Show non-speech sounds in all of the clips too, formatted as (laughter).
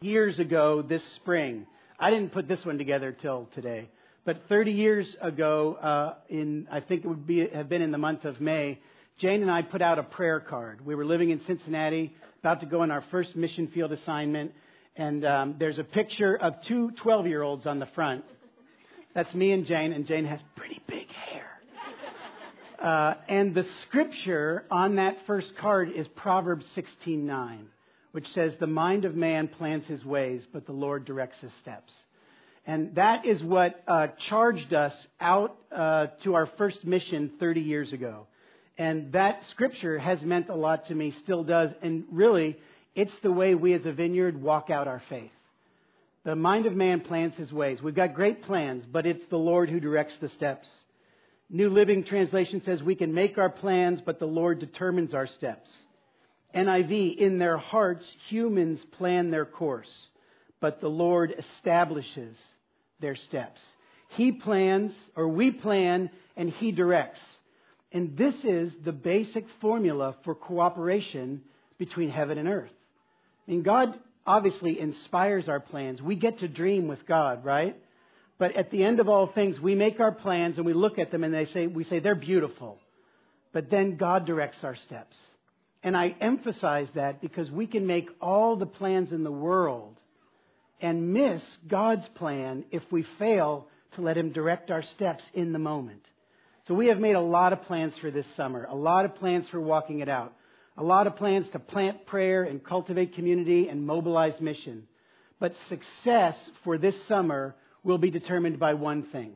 years ago this spring. I didn't put this one together till today, but 30 years ago, uh, in I think it would be have been in the month of May, Jane and I put out a prayer card. We were living in Cincinnati, about to go on our first mission field assignment, and um, there's a picture of two 12 year olds on the front. That's me and Jane, and Jane has pretty big hair. Uh, and the scripture on that first card is Proverbs 16:9 which says, The mind of man plans his ways, but the Lord directs his steps. And that is what uh, charged us out uh, to our first mission 30 years ago. And that scripture has meant a lot to me, still does. And really, it's the way we as a vineyard walk out our faith. The mind of man plans his ways. We've got great plans, but it's the Lord who directs the steps. New Living Translation says we can make our plans, but the Lord determines our steps. NIV, in their hearts, humans plan their course, but the Lord establishes their steps. He plans, or we plan, and He directs. And this is the basic formula for cooperation between heaven and earth. I mean, God obviously inspires our plans. We get to dream with God, right? But at the end of all things, we make our plans and we look at them and they say, we say they're beautiful. But then God directs our steps. And I emphasize that because we can make all the plans in the world and miss God's plan if we fail to let Him direct our steps in the moment. So we have made a lot of plans for this summer, a lot of plans for walking it out, a lot of plans to plant prayer and cultivate community and mobilize mission. But success for this summer will be determined by one thing.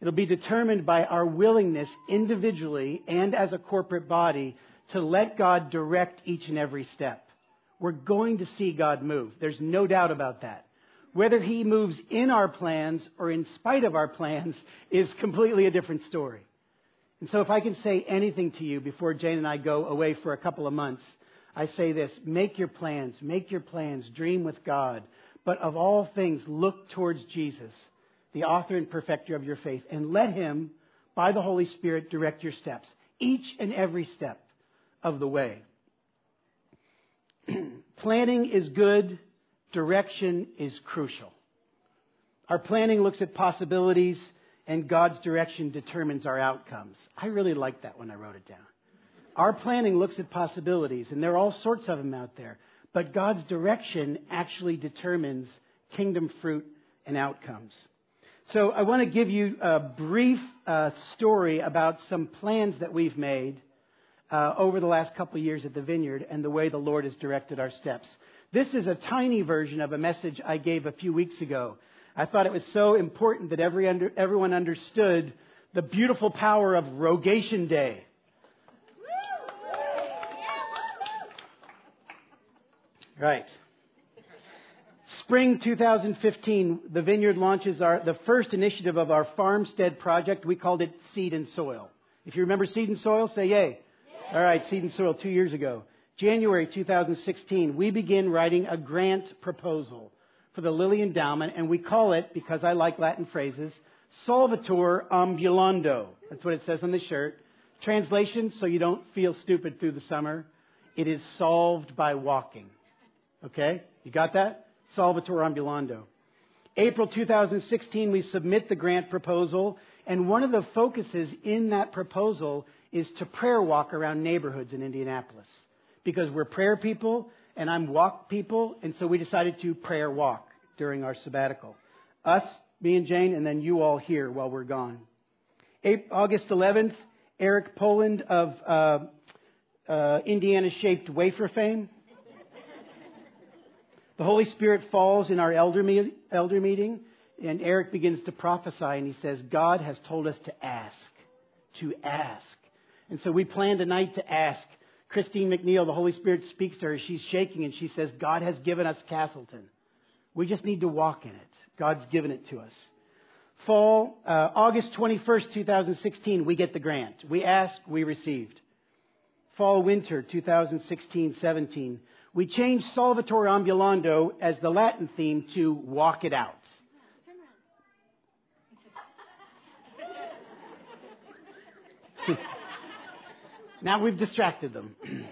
It'll be determined by our willingness individually and as a corporate body to let God direct each and every step. We're going to see God move. There's no doubt about that. Whether He moves in our plans or in spite of our plans is completely a different story. And so, if I can say anything to you before Jane and I go away for a couple of months, I say this make your plans, make your plans, dream with God. But of all things, look towards Jesus, the author and perfecter of your faith, and let Him, by the Holy Spirit, direct your steps, each and every step of the way. (clears throat) planning is good, direction is crucial. Our planning looks at possibilities, and God's direction determines our outcomes. I really like that when I wrote it down. Our planning looks at possibilities, and there are all sorts of them out there, but God's direction actually determines kingdom fruit and outcomes. So I want to give you a brief uh, story about some plans that we've made uh, over the last couple of years at the vineyard and the way the Lord has directed our steps. This is a tiny version of a message I gave a few weeks ago. I thought it was so important that every under, everyone understood the beautiful power of Rogation Day. Right. Spring 2015, the Vineyard launches our, the first initiative of our farmstead project. We called it Seed and Soil. If you remember Seed and Soil, say yay. All right, Seed and Soil, two years ago. January 2016, we begin writing a grant proposal for the Lilly Endowment, and we call it, because I like Latin phrases, Solvitur Ambulando. That's what it says on the shirt. Translation, so you don't feel stupid through the summer, it is solved by walking. Okay? You got that? Solvitur Ambulando. April 2016, we submit the grant proposal, and one of the focuses in that proposal is to prayer walk around neighborhoods in Indianapolis. Because we're prayer people and I'm walk people, and so we decided to prayer walk during our sabbatical. Us, me and Jane, and then you all here while we're gone. August 11th, Eric Poland of uh, uh, Indiana shaped wafer fame. the Holy Spirit falls in our elder, me- elder meeting, and Eric begins to prophesy, and he says, God has told us to ask, to ask. And so we planned a night to ask. Christine McNeil, the Holy Spirit speaks to her. She's shaking and she says, God has given us Castleton. We just need to walk in it. God's given it to us. Fall, uh, August 21st, 2016, we get the grant. We ask, we received. Fall, winter, 2016 17, we changed Solvitur Ambulando as the Latin theme to Walk It Out. (laughs) Now we've distracted them. (clears throat)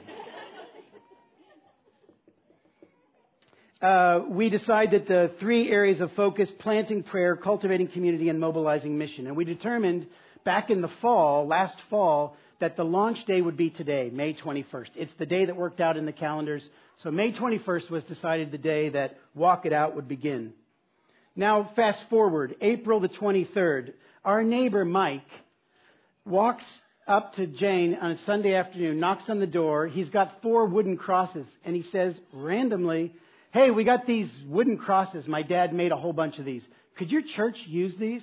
uh, we decide that the three areas of focus planting prayer, cultivating community, and mobilizing mission. And we determined back in the fall, last fall, that the launch day would be today, May 21st. It's the day that worked out in the calendars. So May 21st was decided the day that Walk It Out would begin. Now, fast forward, April the 23rd. Our neighbor Mike walks up to Jane on a Sunday afternoon, knocks on the door. He's got four wooden crosses, and he says randomly, Hey, we got these wooden crosses. My dad made a whole bunch of these. Could your church use these?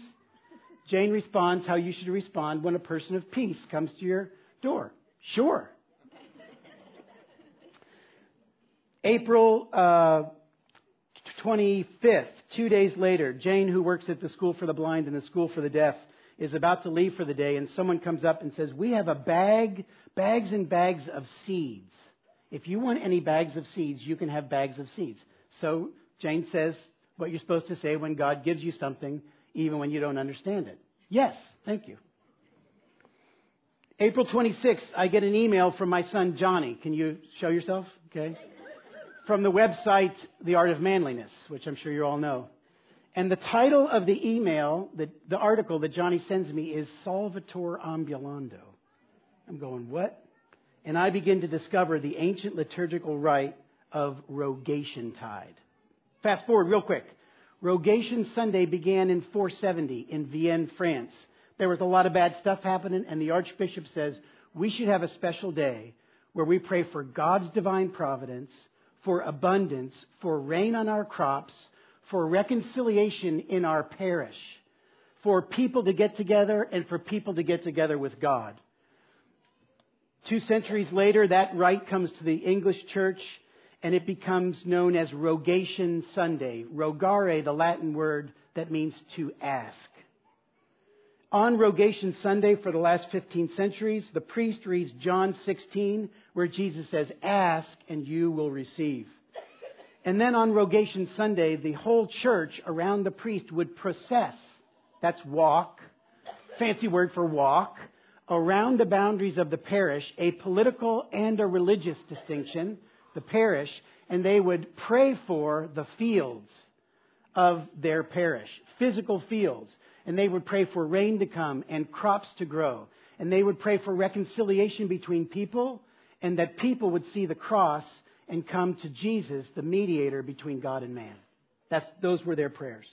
Jane responds how you should respond when a person of peace comes to your door. Sure. April uh, 25th, two days later, Jane, who works at the School for the Blind and the School for the Deaf, is about to leave for the day, and someone comes up and says, We have a bag, bags and bags of seeds. If you want any bags of seeds, you can have bags of seeds. So Jane says what you're supposed to say when God gives you something, even when you don't understand it. Yes, thank you. April 26th, I get an email from my son Johnny. Can you show yourself? Okay. From the website The Art of Manliness, which I'm sure you all know. And the title of the email, the, the article that Johnny sends me is Solvitur Ambulando. I'm going, what? And I begin to discover the ancient liturgical rite of Rogation Tide. Fast forward real quick. Rogation Sunday began in 470 in Vienne, France. There was a lot of bad stuff happening, and the Archbishop says we should have a special day where we pray for God's divine providence, for abundance, for rain on our crops, for reconciliation in our parish, for people to get together and for people to get together with God. Two centuries later, that rite comes to the English church and it becomes known as Rogation Sunday. Rogare, the Latin word that means to ask. On Rogation Sunday for the last 15 centuries, the priest reads John 16, where Jesus says, Ask and you will receive. And then on Rogation Sunday, the whole church around the priest would process. That's walk. Fancy word for walk. Around the boundaries of the parish, a political and a religious distinction, the parish, and they would pray for the fields of their parish, physical fields. And they would pray for rain to come and crops to grow. And they would pray for reconciliation between people and that people would see the cross and come to Jesus, the mediator between God and man. That's, those were their prayers.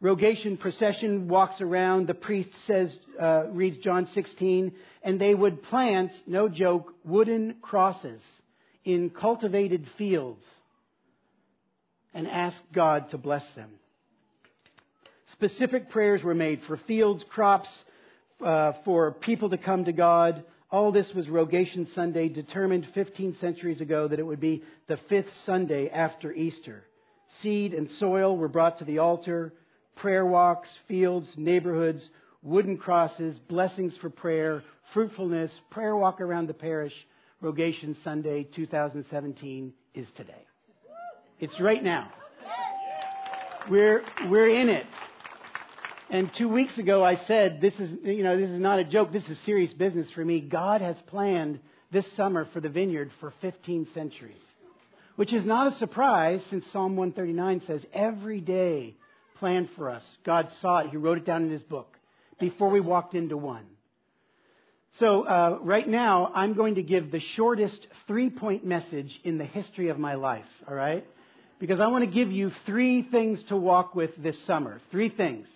Rogation procession walks around. The priest says, uh, reads John 16, and they would plant, no joke, wooden crosses in cultivated fields and ask God to bless them. Specific prayers were made for fields, crops, uh, for people to come to God, all this was Rogation Sunday, determined 15 centuries ago that it would be the fifth Sunday after Easter. Seed and soil were brought to the altar, prayer walks, fields, neighborhoods, wooden crosses, blessings for prayer, fruitfulness, prayer walk around the parish. Rogation Sunday 2017 is today. It's right now. We're, we're in it. And two weeks ago, I said, this is, you know, this is not a joke. This is serious business for me. God has planned this summer for the vineyard for 15 centuries, which is not a surprise since Psalm 139 says, every day planned for us. God saw it. He wrote it down in his book before we walked into one. So, uh, right now, I'm going to give the shortest three point message in the history of my life, all right? Because I want to give you three things to walk with this summer. Three things.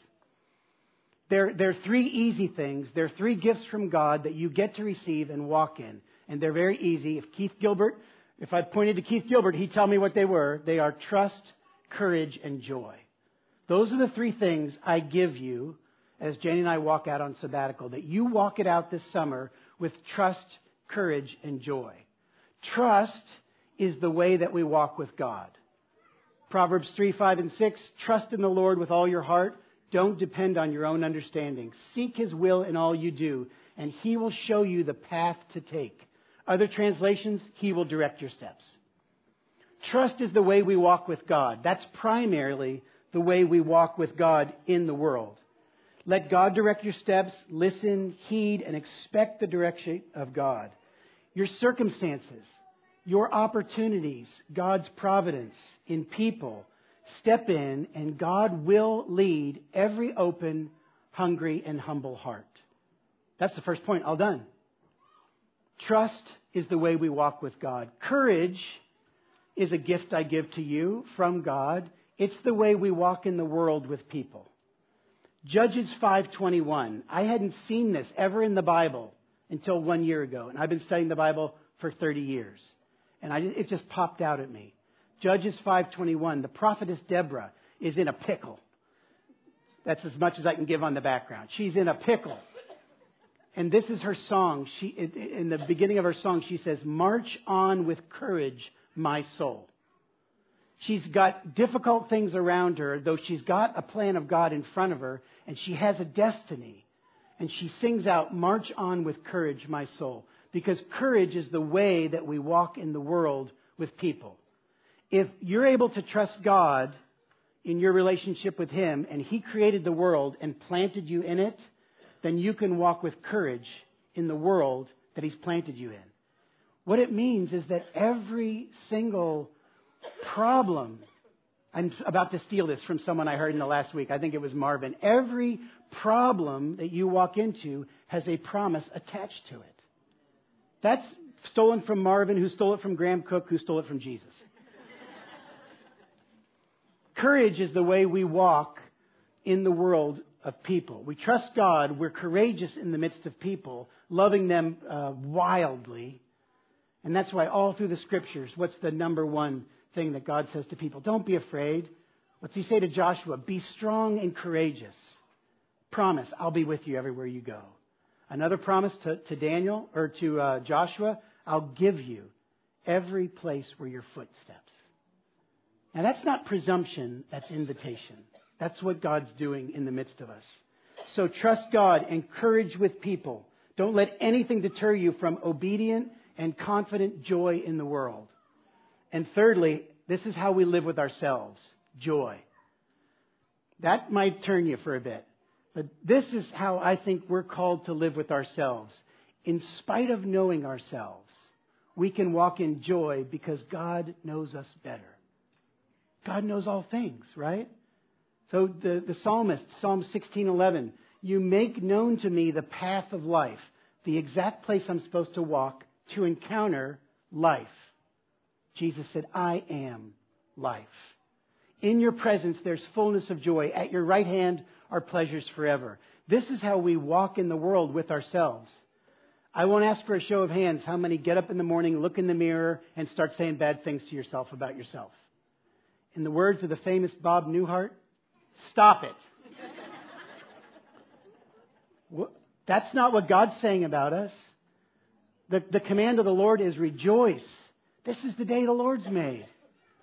There, there are three easy things. There are three gifts from God that you get to receive and walk in. And they're very easy. If Keith Gilbert, if I pointed to Keith Gilbert, he'd tell me what they were. They are trust, courage, and joy. Those are the three things I give you as Jane and I walk out on sabbatical, that you walk it out this summer with trust, courage, and joy. Trust is the way that we walk with God. Proverbs 3, 5, and 6, trust in the Lord with all your heart don't depend on your own understanding. Seek His will in all you do, and He will show you the path to take. Other translations, He will direct your steps. Trust is the way we walk with God. That's primarily the way we walk with God in the world. Let God direct your steps, listen, heed, and expect the direction of God. Your circumstances, your opportunities, God's providence in people, step in and God will lead every open, hungry, and humble heart. That's the first point. All done. Trust is the way we walk with God. Courage is a gift I give to you from God. It's the way we walk in the world with people. Judges 5:21. I hadn't seen this ever in the Bible until 1 year ago, and I've been studying the Bible for 30 years. And I, it just popped out at me. Judges 5:21. The prophetess Deborah is in a pickle. That's as much as I can give on the background. She's in a pickle. And this is her song. She, in the beginning of her song, she says, March on with courage, my soul. She's got difficult things around her, though she's got a plan of God in front of her, and she has a destiny. And she sings out, March on with courage, my soul. Because courage is the way that we walk in the world with people. If you're able to trust God in your relationship with Him, and He created the world and planted you in it, then you can walk with courage in the world that He's planted you in. What it means is that every single problem, I'm about to steal this from someone I heard in the last week. I think it was Marvin. Every problem that you walk into has a promise attached to it. That's stolen from Marvin, who stole it from Graham Cooke, who stole it from Jesus. Courage is the way we walk in the world of people. We trust God. We're courageous in the midst of people, loving them uh, wildly. And that's why all through the scriptures, what's the number one thing that God says to people? Don't be afraid. What's he say to Joshua? Be strong and courageous. Promise, I'll be with you everywhere you go. Another promise to, to Daniel or to uh, Joshua, I'll give you every place where your foot steps. Now that's not presumption, that's invitation. That's what God's doing in the midst of us. So trust God, encourage with people. Don't let anything deter you from obedient and confident joy in the world. And thirdly, this is how we live with ourselves joy. That might turn you for a bit. But this is how I think we're called to live with ourselves. In spite of knowing ourselves, we can walk in joy because God knows us better. God knows all things, right? So the, the psalmist, Psalm 16:11, you make known to me the path of life, the exact place I'm supposed to walk to encounter life. Jesus said, I am life. In your presence there's fullness of joy. At your right hand are pleasures forever. This is how we walk in the world with ourselves. I won't ask for a show of hands how many get up in the morning, look in the mirror, and start saying bad things to yourself about yourself. In the words of the famous Bob Newhart, Stop it. (laughs) That's not what God's saying about us. The, the command of the Lord is rejoice. This is the day the Lord's made.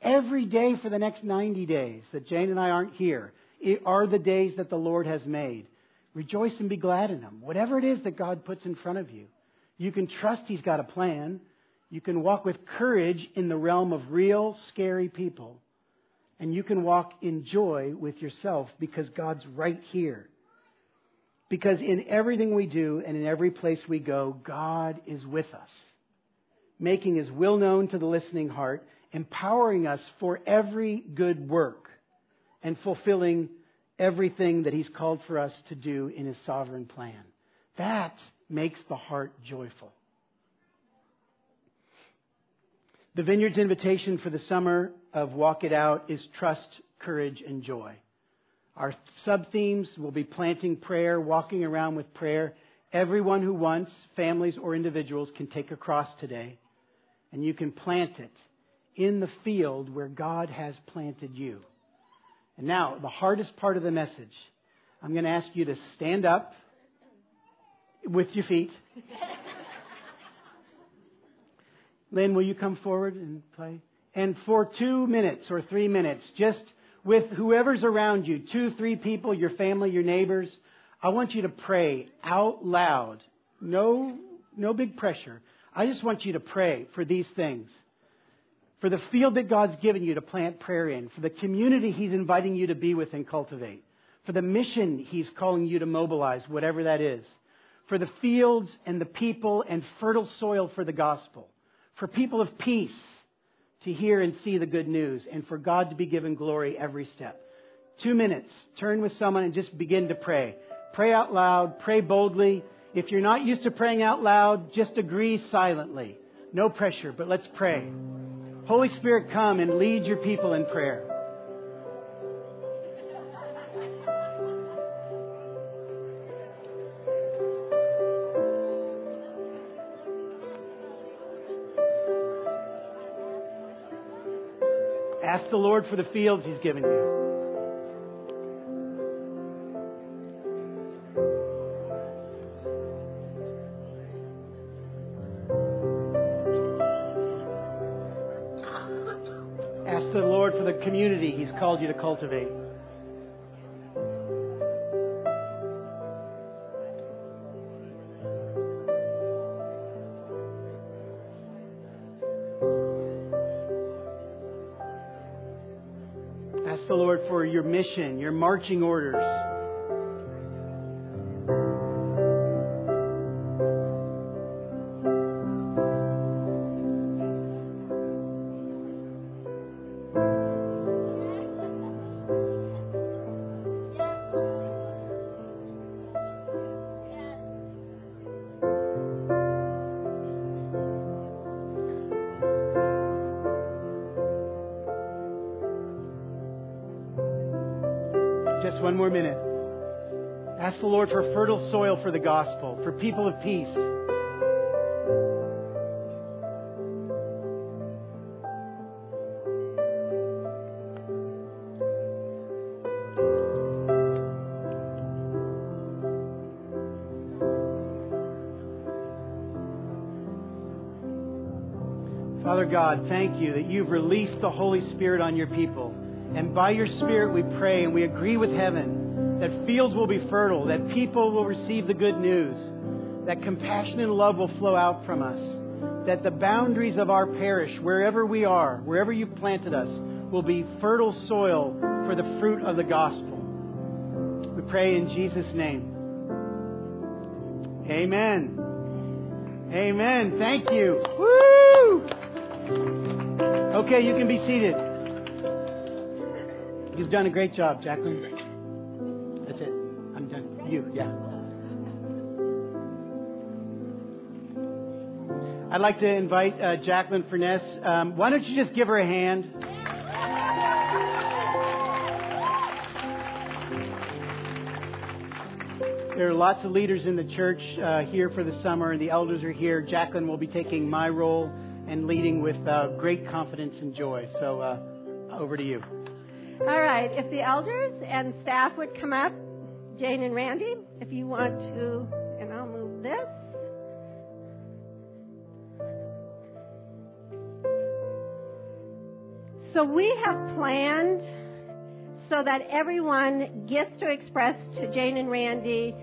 Every day for the next 90 days that Jane and I aren't here are the days that the Lord has made. Rejoice and be glad in them. Whatever it is that God puts in front of you, you can trust He's got a plan. You can walk with courage in the realm of real, scary people and you can walk in joy with yourself because God's right here. Because in everything we do and in every place we go, God is with us, making his will known to the listening heart, empowering us for every good work, and fulfilling everything that he's called for us to do in his sovereign plan. That makes the heart joyful. The Vineyard's invitation for the summer of Walk It Out is trust, courage, and joy. Our sub themes will be planting prayer, walking around with prayer. Everyone who wants, families or individuals, can take a cross today, and you can plant it in the field where God has planted you. And now, the hardest part of the message I'm going to ask you to stand up with your feet. Lynn, will you come forward and play? And for two minutes or three minutes, just with whoever's around you, two, three people, your family, your neighbors, I want you to pray out loud. No, no big pressure. I just want you to pray for these things. For the field that God's given you to plant prayer in, for the community He's inviting you to be with and cultivate, for the mission He's calling you to mobilize, whatever that is, for the fields and the people and fertile soil for the gospel for people of peace to hear and see the good news, and for God to be given glory every step. Two minutes. Turn with someone and just begin to pray. Pray out loud. Pray boldly. If you're not used to praying out loud, just agree silently. No pressure, but let's pray. Holy Spirit, come and lead your people in prayer. The Lord for the fields He's given you. Ask the Lord for the community He's called you to cultivate. For your mission, your marching orders. The Lord for fertile soil for the gospel, for people of peace. Father God, thank you that you've released the Holy Spirit on your people. And by your Spirit, we pray and we agree with heaven that fields will be fertile, that people will receive the good news, that compassion and love will flow out from us, that the boundaries of our parish, wherever we are, wherever you've planted us, will be fertile soil for the fruit of the gospel. We pray in Jesus' name. Amen. Amen. Thank you. Woo! Okay, you can be seated. You've done a great job, Jacqueline. You, yeah. I'd like to invite uh, Jacqueline Furness. Um, why don't you just give her a hand? There are lots of leaders in the church uh, here for the summer, and the elders are here. Jacqueline will be taking my role and leading with uh, great confidence and joy. So, uh, over to you. All right, if the elders and staff would come up, Jane and Randy, if you want to, and I'll move this. So we have planned so that everyone gets to express to Jane and Randy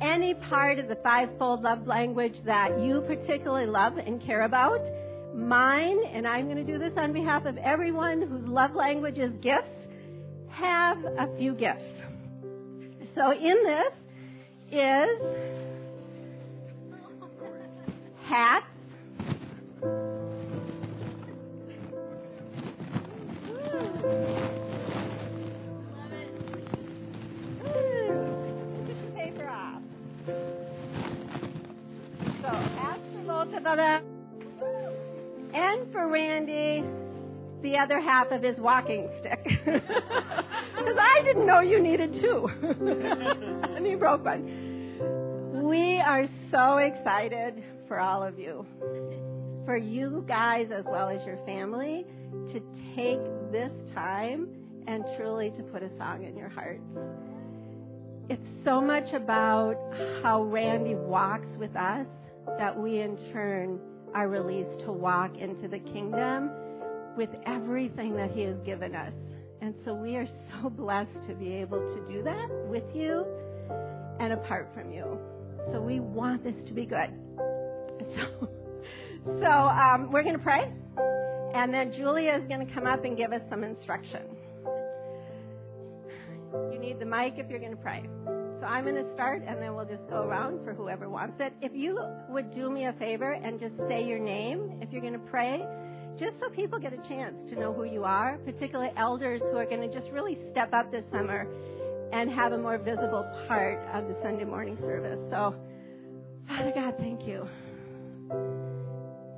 any part of the fivefold love language that you particularly love and care about. Mine, and I'm going to do this on behalf of everyone whose love language is gifts, have a few gifts. So in this is hats. Other half of his walking stick. (laughs) Because I didn't know you needed two. (laughs) and he broke one. We are so excited for all of you, for you guys as well as your family, to take this time and truly to put a song in your hearts. It's so much about how Randy walks with us that we in turn are released to walk into the kingdom with everything that He has given us. And so we are so (laughs) blessed to be able to do that with you and apart from you. So we want this to be good. (laughs) So, so um, we're going to pray, and then Julia is going to come up and give us some instruction. You need the mic if you're going to pray. So I'm going to start, and then we'll just go around for whoever wants it. If you would do me a favor and just say your name if you're going to pray, just so people get a chance to know who you are, particularly elders who are going to just really step up this summer and have a more visible part of the Sunday morning service. So, Father God, thank you.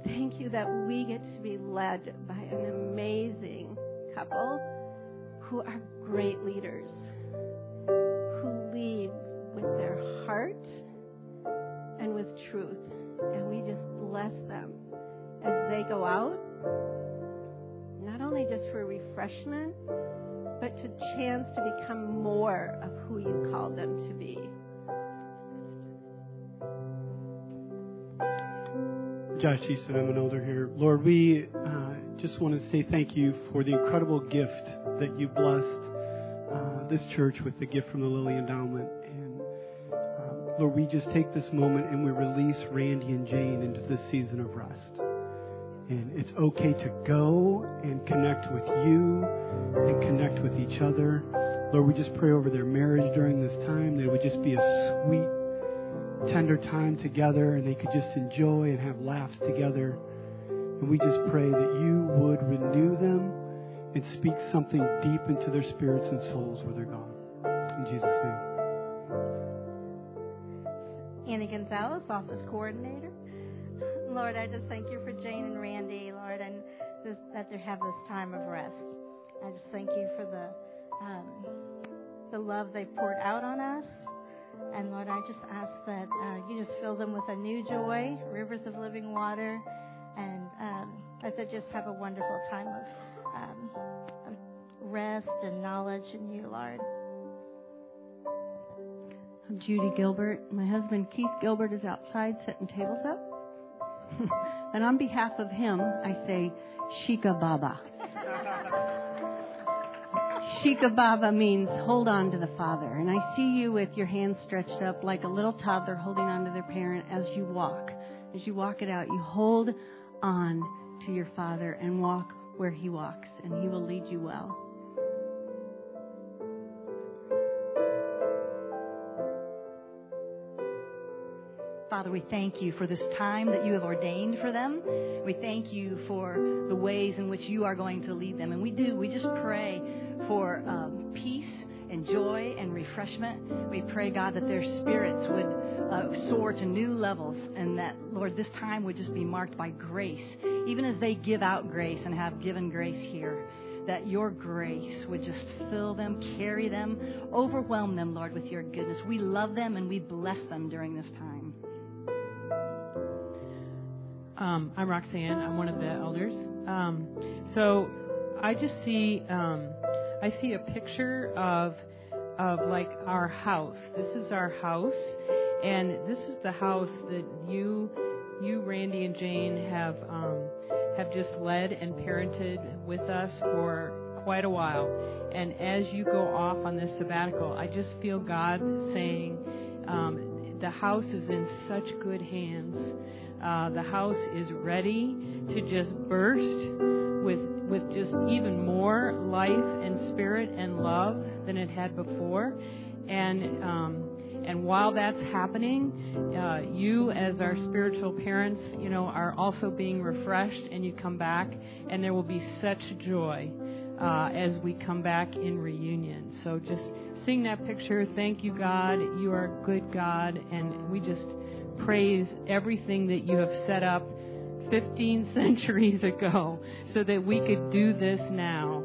Thank you that we get to be led by an amazing couple who are great leaders, who lead with their heart and with truth. And we just bless them as they go out, only just for refreshment, but to chance to become more of who you called them to be. Josh Easton, I'm an elder here. Lord, we uh, just want to say thank you for the incredible gift that you blessed uh, this church with the gift from the Lilly Endowment. And um, Lord, we just take this moment and we release Randy and Jane into this season of rest. And it's okay to go and connect with you and connect with each other. Lord, we just pray over their marriage during this time that it would just be a sweet, tender time together and they could just enjoy and have laughs together. And we just pray that you would renew them and speak something deep into their spirits and souls where they're gone. In Jesus' name. Annie Gonzalez, Office Coordinator. Lord, I just thank you for Jane and Randy, Lord, and this, that they have this time of rest. I just thank you for the um, the love they've poured out on us. And Lord, I just ask that uh, you just fill them with a new joy, rivers of living water, and um, that they just have a wonderful time of, um, of rest and knowledge in you, Lord. I'm Judy Gilbert. My husband Keith Gilbert is outside setting tables up. (laughs) and on behalf of him, I say Shika Baba. (laughs) Shika Baba means hold on to the Father. And I see you with your hands stretched up like a little toddler holding on to their parent as you walk. As you walk it out, you hold on to your Father and walk where He walks, and He will lead you well. Father, we thank you for this time that you have ordained for them. We thank you for the ways in which you are going to lead them. And we do, we just pray for um, peace and joy and refreshment. We pray, God, that their spirits would uh, soar to new levels and that, Lord, this time would just be marked by grace. Even as they give out grace and have given grace here, that your grace would just fill them, carry them, overwhelm them, Lord, with your goodness. We love them and we bless them during this time. Um, I'm Roxanne. I'm one of the elders. Um, so I just see um, I see a picture of of like our house. This is our house, and this is the house that you you Randy and Jane have um, have just led and parented with us for quite a while. And as you go off on this sabbatical, I just feel God saying um, the house is in such good hands uh, the house is ready to just burst with with just even more life and spirit and love than it had before, and um, and while that's happening, uh, you as our spiritual parents, you know, are also being refreshed, and you come back, and there will be such joy uh, as we come back in reunion. So just seeing that picture, thank you, God. You are a good God, and we just praise everything that you have set up 15 (laughs) centuries ago so that we could do this now.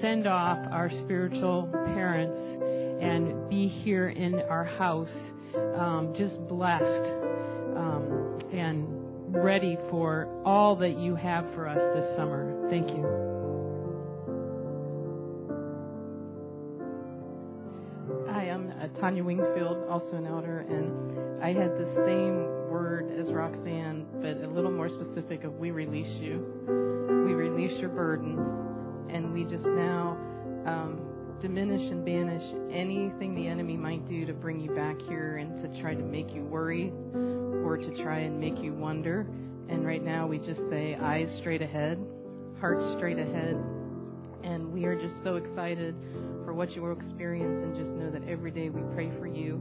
Send off our spiritual parents and be here in our house, um, just blessed um, and ready for all that you have for us this summer. Thank you. Tanya Wingfield, also an elder, and I had the same word as Roxanne, but a little more specific of we release you. We release your burdens, and we just now um, diminish and banish anything the enemy might do to bring you back here and to try to make you worry or to try and make you wonder. And right now we just say eyes straight ahead, hearts straight ahead, and we are just so excited for what you will experience, and just know that every day we pray for you.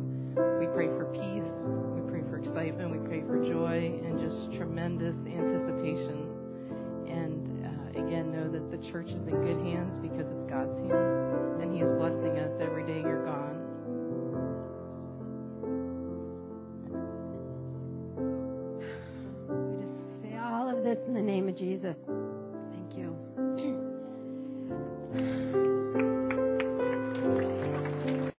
We pray for peace. We pray for excitement. We pray for joy and just tremendous anticipation. And uh, again, know that the church is in good hands because it's God's hands, and He is blessing us every day you're gone. We just say all of this in the name of Jesus.